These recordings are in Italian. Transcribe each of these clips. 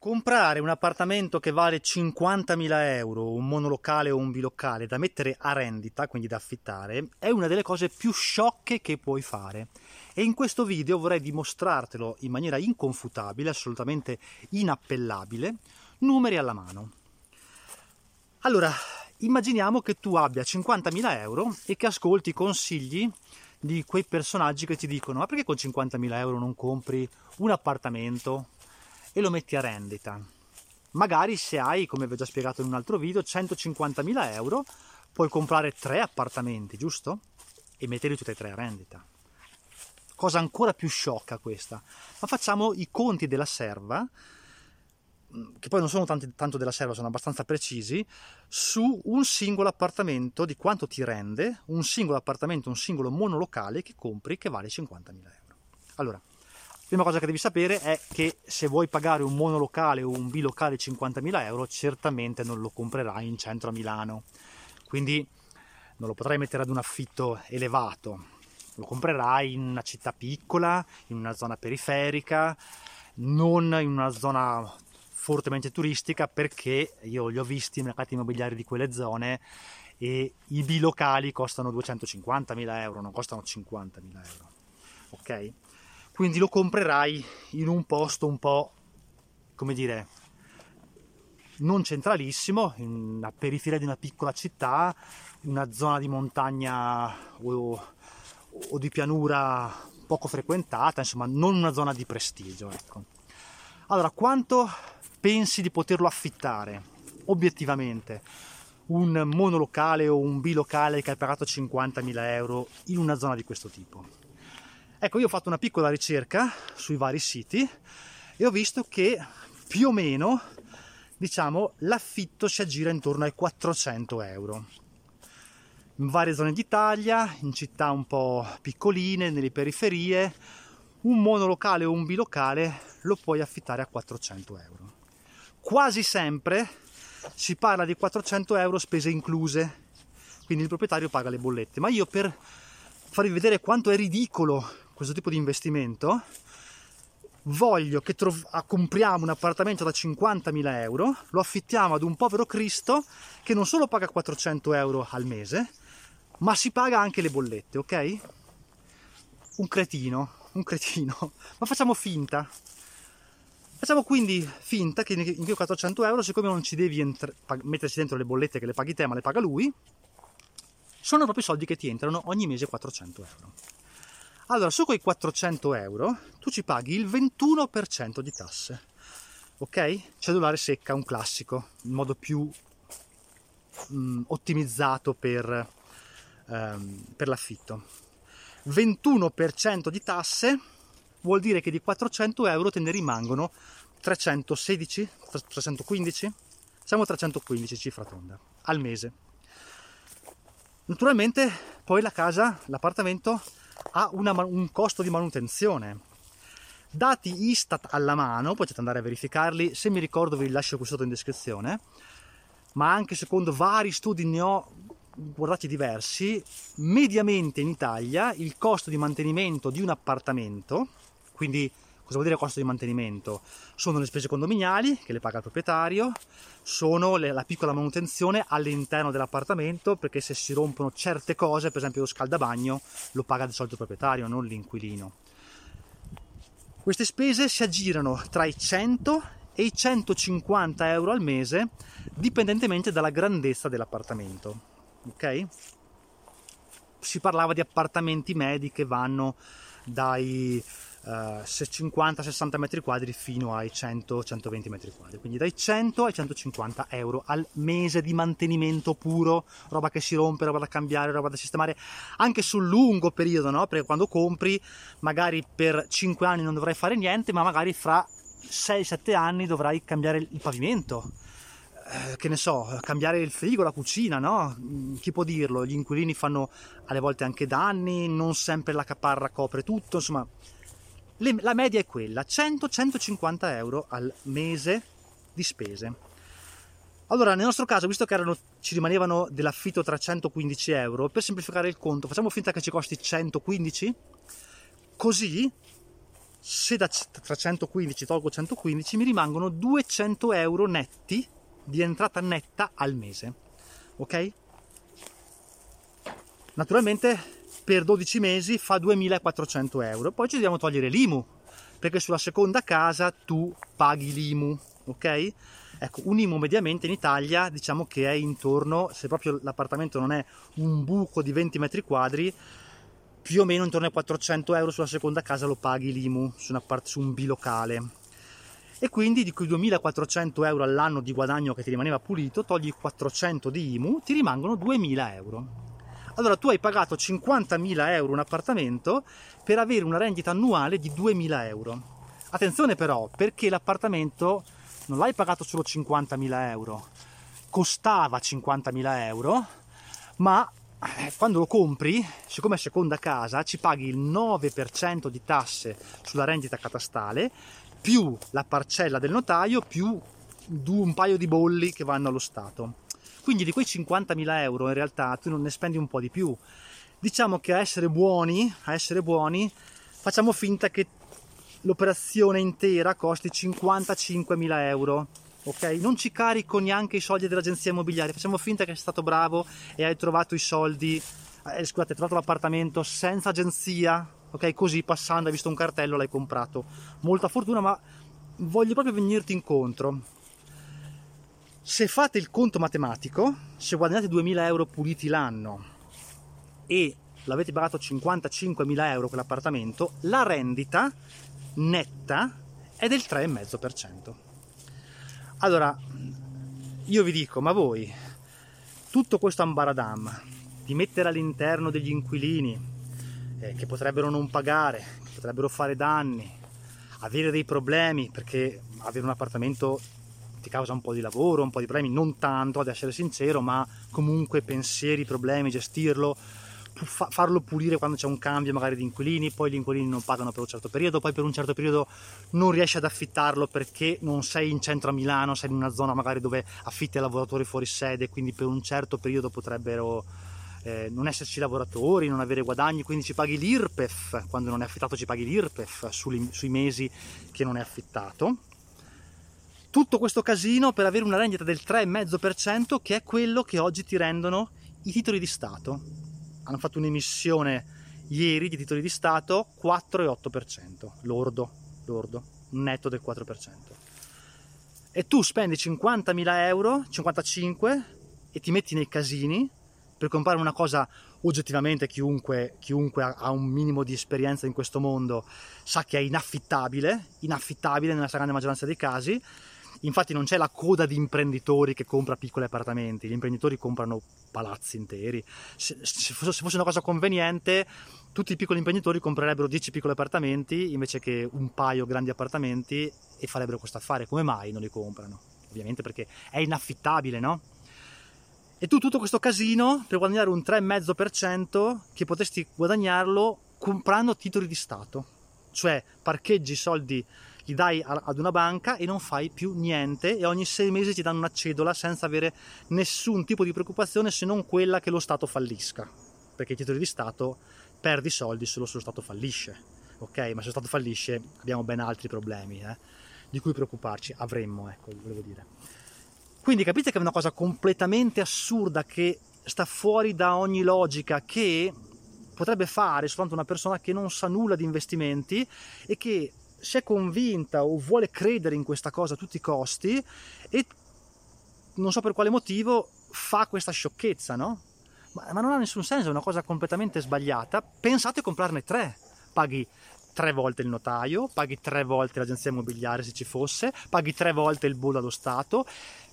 Comprare un appartamento che vale 50.000 euro, un monolocale o un bilocale da mettere a rendita, quindi da affittare, è una delle cose più sciocche che puoi fare. E in questo video vorrei dimostrartelo in maniera inconfutabile, assolutamente inappellabile, numeri alla mano. Allora, immaginiamo che tu abbia 50.000 euro e che ascolti i consigli di quei personaggi che ti dicono ma perché con 50.000 euro non compri un appartamento e lo metti a rendita. Magari se hai, come vi ho già spiegato in un altro video, 150.000 euro, puoi comprare tre appartamenti, giusto? E metterli tutti e tre a rendita. Cosa ancora più sciocca questa. Ma facciamo i conti della serva, che poi non sono tanti, tanto della serva, sono abbastanza precisi, su un singolo appartamento, di quanto ti rende un singolo appartamento, un singolo monolocale che compri che vale 50.000 euro. Allora, prima cosa che devi sapere è che se vuoi pagare un monolocale o un bilocale 50.000 euro, certamente non lo comprerai in centro a Milano. Quindi non lo potrai mettere ad un affitto elevato, lo comprerai in una città piccola, in una zona periferica, non in una zona fortemente turistica perché io li ho visti i mercati immobiliari di quelle zone e i bilocali costano 250.000 euro, non costano 50.000 euro. Ok? Quindi lo comprerai in un posto un po' come dire non centralissimo, in una periferia di una piccola città, una zona di montagna o, o di pianura poco frequentata, insomma non una zona di prestigio. Ecco. Allora, quanto pensi di poterlo affittare obiettivamente? Un monolocale o un bilocale che hai pagato 50.000 euro in una zona di questo tipo? Ecco, io ho fatto una piccola ricerca sui vari siti e ho visto che più o meno, diciamo, l'affitto si aggira intorno ai 400 euro. In varie zone d'Italia, in città un po' piccoline, nelle periferie, un monolocale o un bilocale lo puoi affittare a 400 euro. Quasi sempre si parla di 400 euro spese incluse, quindi il proprietario paga le bollette, ma io per farvi vedere quanto è ridicolo questo tipo di investimento, voglio che trov- ah, compriamo un appartamento da 50.000 euro, lo affittiamo ad un povero Cristo che non solo paga 400 euro al mese, ma si paga anche le bollette, ok? Un cretino, un cretino, ma facciamo finta. Facciamo quindi finta che in quei 400 euro, siccome non ci devi entr- metterci dentro le bollette che le paghi te, ma le paga lui, sono proprio i soldi che ti entrano ogni mese 400 euro. Allora, su quei 400 euro tu ci paghi il 21% di tasse. Ok? Cellulare secca, un classico, il modo più mm, ottimizzato per, um, per l'affitto. 21% di tasse vuol dire che di 400 euro te ne rimangono 316, 315? Siamo 315 cifra tonda al mese. Naturalmente poi la casa, l'appartamento ha una, un costo di manutenzione. Dati Istat alla mano, potete andare a verificarli, se mi ricordo vi lascio qui sotto in descrizione, ma anche secondo vari studi ne ho guardati diversi, mediamente in Italia il costo di mantenimento di un appartamento, quindi Cosa vuol dire costo di mantenimento? Sono le spese condominiali che le paga il proprietario, sono le, la piccola manutenzione all'interno dell'appartamento perché se si rompono certe cose, per esempio lo scaldabagno, lo paga di solito il proprietario, non l'inquilino. Queste spese si aggirano tra i 100 e i 150 euro al mese dipendentemente dalla grandezza dell'appartamento. Ok? Si parlava di appartamenti medi che vanno dai uh, 50-60 metri quadri fino ai 100-120 metri quadri, quindi dai 100 ai 150 euro al mese di mantenimento puro, roba che si rompe, roba da cambiare, roba da sistemare, anche sul lungo periodo, no? perché quando compri magari per 5 anni non dovrai fare niente, ma magari fra 6-7 anni dovrai cambiare il pavimento eh, che ne so, cambiare il frigo, la cucina, no? Mm, chi può dirlo? Gli inquilini fanno alle volte anche danni, non sempre la caparra copre tutto, insomma, le, la media è quella, 100-150 euro al mese di spese. Allora, nel nostro caso, visto che erano, ci rimanevano dell'affitto 315 euro, per semplificare il conto, facciamo finta che ci costi 115, così se da 315 tolgo 115 mi rimangono 200 euro netti di entrata netta al mese. Ok? Naturalmente per 12 mesi fa 2400 euro. Poi ci dobbiamo togliere l'IMU, perché sulla seconda casa tu paghi l'IMU, ok? Ecco, un IMU mediamente in Italia diciamo che è intorno, se proprio l'appartamento non è un buco di 20 metri quadri, più o meno intorno ai 400 euro sulla seconda casa lo paghi l'IMU su, una part- su un bilocale. E quindi di quei 2400 euro all'anno di guadagno che ti rimaneva pulito, togli 400 di IMU, ti rimangono 2000 euro. Allora tu hai pagato 50.000 euro un appartamento per avere una rendita annuale di 2.000 euro. Attenzione però, perché l'appartamento non l'hai pagato solo 50.000 euro, costava 50.000 euro, ma eh, quando lo compri, siccome è seconda casa, ci paghi il 9% di tasse sulla rendita catastale, più la parcella del notaio, più un paio di bolli che vanno allo Stato. Quindi di quei 50.000 euro in realtà tu non ne spendi un po' di più. Diciamo che a essere buoni, a essere buoni, facciamo finta che l'operazione intera costi 55.000 euro ok? Non ci carico neanche i soldi dell'agenzia immobiliare, facciamo finta che sei stato bravo e hai trovato i soldi, eh, scusate, hai trovato l'appartamento senza agenzia, ok? Così passando hai visto un cartello, l'hai comprato. Molta fortuna, ma voglio proprio venirti incontro. Se fate il conto matematico, se guadagnate 2000 euro puliti l'anno e l'avete pagato 55.000 euro quell'appartamento, la rendita netta è del 3,5%. Allora, io vi dico, ma voi, tutto questo ambaradam di mettere all'interno degli inquilini eh, che potrebbero non pagare, che potrebbero fare danni, avere dei problemi, perché avere un appartamento ti causa un po' di lavoro, un po' di problemi, non tanto ad essere sincero, ma comunque pensieri, problemi, gestirlo, farlo pulire quando c'è un cambio magari di inquilini, poi gli inquilini non pagano per un certo periodo, poi per un certo periodo non riesci ad affittarlo perché non sei in centro a Milano, sei in una zona magari dove affitti lavoratori fuori sede, quindi per un certo periodo potrebbero eh, non esserci lavoratori, non avere guadagni, quindi ci paghi l'IRPEF, quando non è affittato ci paghi l'IRPEF sui, sui mesi che non è affittato. Tutto questo casino per avere una rendita del 3,5% che è quello che oggi ti rendono i titoli di Stato hanno fatto un'emissione ieri di titoli di Stato 4,8%, lordo, lordo, netto del 4%. E tu spendi 50.000 euro, 55, e ti metti nei casini per comprare una cosa oggettivamente chiunque, chiunque ha un minimo di esperienza in questo mondo sa che è inaffittabile, inaffittabile nella stragrande maggioranza dei casi, Infatti non c'è la coda di imprenditori che compra piccoli appartamenti, gli imprenditori comprano palazzi interi. Se, se, fosse, una cosa conveniente, tutti i piccoli imprenditori comprerebbero 10 piccoli appartamenti invece che un paio grandi appartamenti e farebbero questo affare. Come mai non li comprano? Ovviamente perché è inaffittabile, no? E tu tutto questo casino per guadagnare un 3,5% che potresti guadagnarlo comprando titoli di Stato, cioè parcheggi soldi li dai ad una banca e non fai più niente e ogni sei mesi ti danno una cedola senza avere nessun tipo di preoccupazione se non quella che lo Stato fallisca, perché i titoli di Stato perdi soldi solo se lo Stato fallisce, ok? Ma se lo Stato fallisce abbiamo ben altri problemi eh, di cui preoccuparci, avremmo, ecco, volevo dire. Quindi capite che è una cosa completamente assurda che sta fuori da ogni logica che potrebbe fare soltanto una persona che non sa nulla di investimenti e che si è convinta o vuole credere in questa cosa a tutti i costi e non so per quale motivo fa questa sciocchezza, no? Ma, ma non ha nessun senso, è una cosa completamente sbagliata. Pensate a comprarne tre. Paghi tre volte il notaio, paghi tre volte l'agenzia immobiliare se ci fosse, paghi tre volte il bollo allo Stato,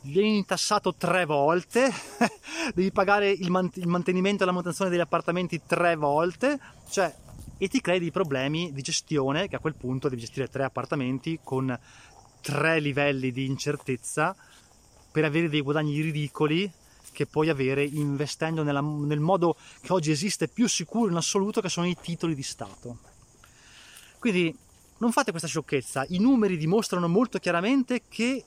vieni intassato tre volte, devi pagare il, mantenimento e la manutenzione degli appartamenti tre volte, cioè e ti crei dei problemi di gestione che a quel punto devi gestire tre appartamenti con tre livelli di incertezza per avere dei guadagni ridicoli che puoi avere investendo nella, nel modo che oggi esiste più sicuro in assoluto che sono i titoli di Stato. Quindi non fate questa sciocchezza, i numeri dimostrano molto chiaramente che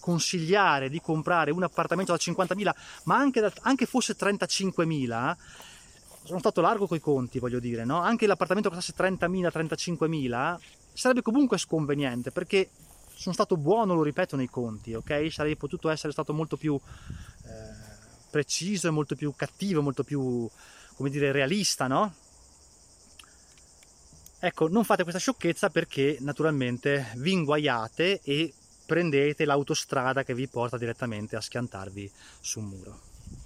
consigliare di comprare un appartamento da 50.000 ma anche, da, anche fosse 35.000 sono stato largo coi conti, voglio dire, no? Anche l'appartamento costasse 30.000, 35.000, sarebbe comunque sconveniente perché sono stato buono, lo ripeto, nei conti, ok? Sarei potuto essere stato molto più eh, preciso e molto più cattivo, molto più, come dire, realista, no? Ecco, non fate questa sciocchezza perché naturalmente vi inguaiate e prendete l'autostrada che vi porta direttamente a schiantarvi su un muro.